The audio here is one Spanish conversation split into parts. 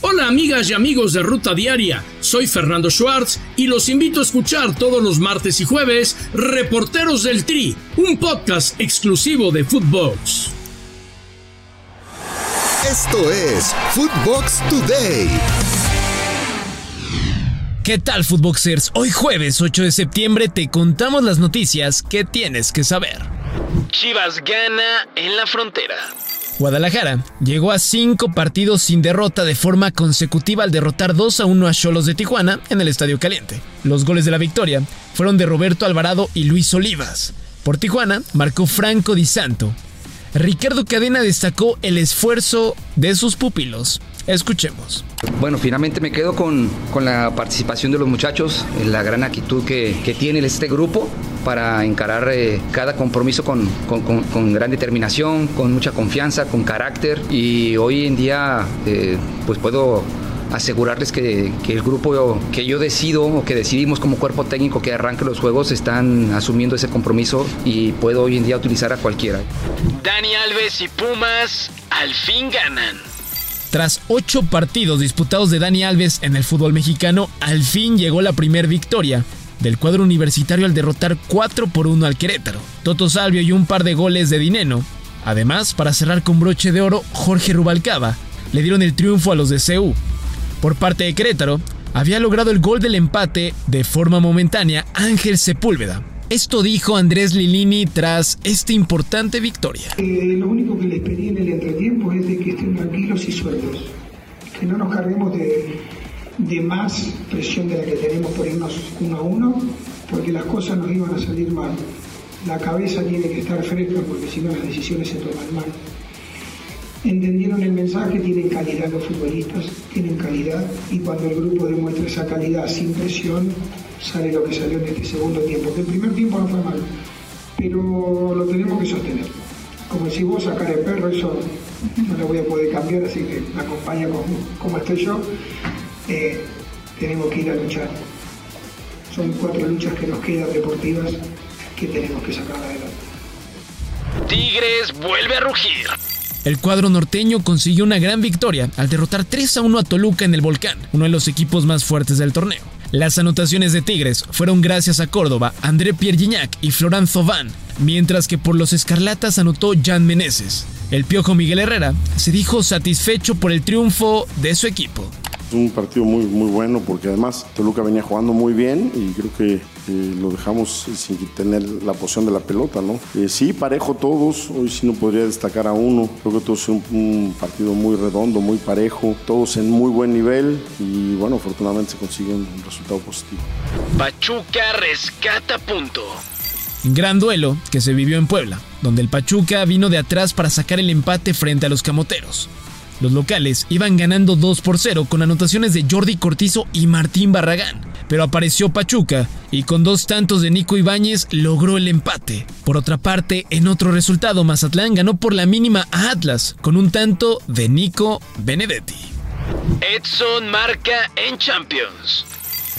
Hola amigas y amigos de Ruta Diaria, soy Fernando Schwartz y los invito a escuchar todos los martes y jueves Reporteros del Tri, un podcast exclusivo de Footbox. Esto es Footbox Today. ¿Qué tal Footboxers? Hoy jueves 8 de septiembre te contamos las noticias que tienes que saber. Chivas gana en la frontera. Guadalajara llegó a cinco partidos sin derrota de forma consecutiva al derrotar 2 a 1 a Cholos de Tijuana en el Estadio Caliente. Los goles de la victoria fueron de Roberto Alvarado y Luis Olivas. Por Tijuana marcó Franco Di Santo. Ricardo Cadena destacó el esfuerzo de sus pupilos. Escuchemos. Bueno, finalmente me quedo con, con la participación de los muchachos, la gran actitud que, que tiene este grupo para encarar eh, cada compromiso con, con, con, gran determinación, con mucha confianza, con carácter y hoy en día eh, pues puedo asegurarles que, que, el grupo que yo decido o que decidimos como cuerpo técnico que arranque los juegos están asumiendo ese compromiso y puedo hoy en día utilizar a cualquiera. Dani Alves y Pumas al fin ganan. Tras ocho partidos disputados de Dani Alves en el fútbol mexicano, al fin llegó la primer victoria del cuadro universitario al derrotar 4 por 1 al Querétaro. Toto Salvio y un par de goles de Dineno. Además, para cerrar con broche de oro, Jorge Rubalcaba le dieron el triunfo a los de CU. Por parte de Querétaro, había logrado el gol del empate de forma momentánea Ángel Sepúlveda. Esto dijo Andrés Lilini tras esta importante victoria. Eh, lo único que les pedí en el entretiempo es de que estén tranquilos y sueltos, que no nos carguemos de, de más presión de la que tenemos por irnos uno a uno, porque las cosas nos iban a salir mal. La cabeza tiene que estar fresca porque si no las decisiones se toman mal. Entendieron el mensaje, tienen calidad los futbolistas, tienen calidad y cuando el grupo demuestra esa calidad sin presión, sale lo que salió en este segundo tiempo, que el primer tiempo no fue malo, pero lo tenemos que sostener. Como si vos sacar el perro, eso no lo voy a poder cambiar, así que me acompaña como, estoy yo. Eh, tenemos que ir a luchar. Son cuatro luchas que nos quedan deportivas que tenemos que sacar adelante. Tigres vuelve a rugir. El cuadro norteño consiguió una gran victoria al derrotar 3 a 1 a Toluca en el Volcán, uno de los equipos más fuertes del torneo. Las anotaciones de Tigres fueron gracias a Córdoba, André Pierre Gignac y Florán Zobán, mientras que por los Escarlatas anotó Jan Meneses. El piojo Miguel Herrera se dijo satisfecho por el triunfo de su equipo. Es un partido muy, muy bueno porque además Toluca venía jugando muy bien y creo que eh, lo dejamos sin tener la posición de la pelota, ¿no? Eh, sí, parejo todos, hoy sí no podría destacar a uno, creo que todos son un partido muy redondo, muy parejo, todos en muy buen nivel y bueno, afortunadamente se consigue un resultado positivo. Pachuca rescata punto. Gran duelo que se vivió en Puebla, donde el Pachuca vino de atrás para sacar el empate frente a los Camoteros. Los locales iban ganando 2 por 0 con anotaciones de Jordi Cortizo y Martín Barragán, pero apareció Pachuca y con dos tantos de Nico Ibáñez logró el empate. Por otra parte, en otro resultado, Mazatlán ganó por la mínima a Atlas con un tanto de Nico Benedetti. Edson marca en Champions.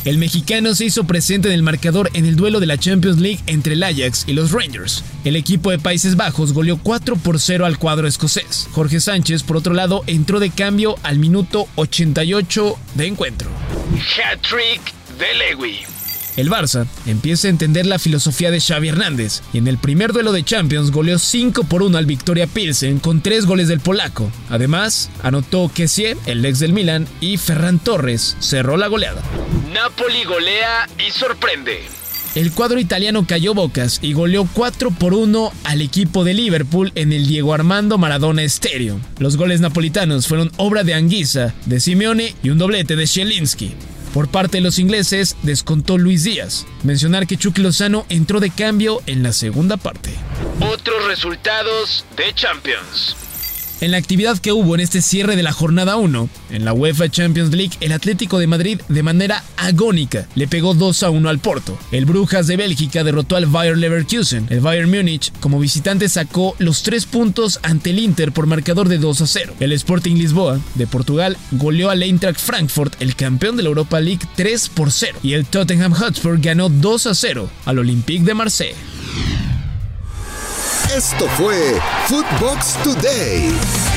El mexicano se hizo presente en el marcador en el duelo de la Champions League entre el Ajax y los Rangers. El equipo de Países Bajos goleó 4 por 0 al cuadro escocés. Jorge Sánchez, por otro lado, entró de cambio al minuto 88 de encuentro. Hat-trick de Lewy. El Barça empieza a entender la filosofía de Xavi Hernández y en el primer duelo de Champions goleó 5 por 1 al Victoria Pilsen con 3 goles del polaco. Además, anotó Kessie, el ex del Milan, y Ferran Torres cerró la goleada. Napoli golea y sorprende. El cuadro italiano cayó bocas y goleó 4 por 1 al equipo de Liverpool en el Diego Armando Maradona Estéreo. Los goles napolitanos fueron obra de Anguissa, de Simeone y un doblete de Zielinski. Por parte de los ingleses, descontó Luis Díaz. Mencionar que Chucky Lozano entró de cambio en la segunda parte. Otros resultados de Champions. En la actividad que hubo en este cierre de la jornada 1, en la UEFA Champions League, el Atlético de Madrid de manera agónica le pegó 2 a 1 al Porto. El Brujas de Bélgica derrotó al Bayer Leverkusen. El Bayern Múnich, como visitante, sacó los 3 puntos ante el Inter por marcador de 2 a 0. El Sporting Lisboa de Portugal goleó al Eintracht Frankfurt, el campeón de la Europa League, 3 por 0. Y el Tottenham Hotspur ganó 2 a 0 al Olympique de Marseille. Esto fue Footbox Today.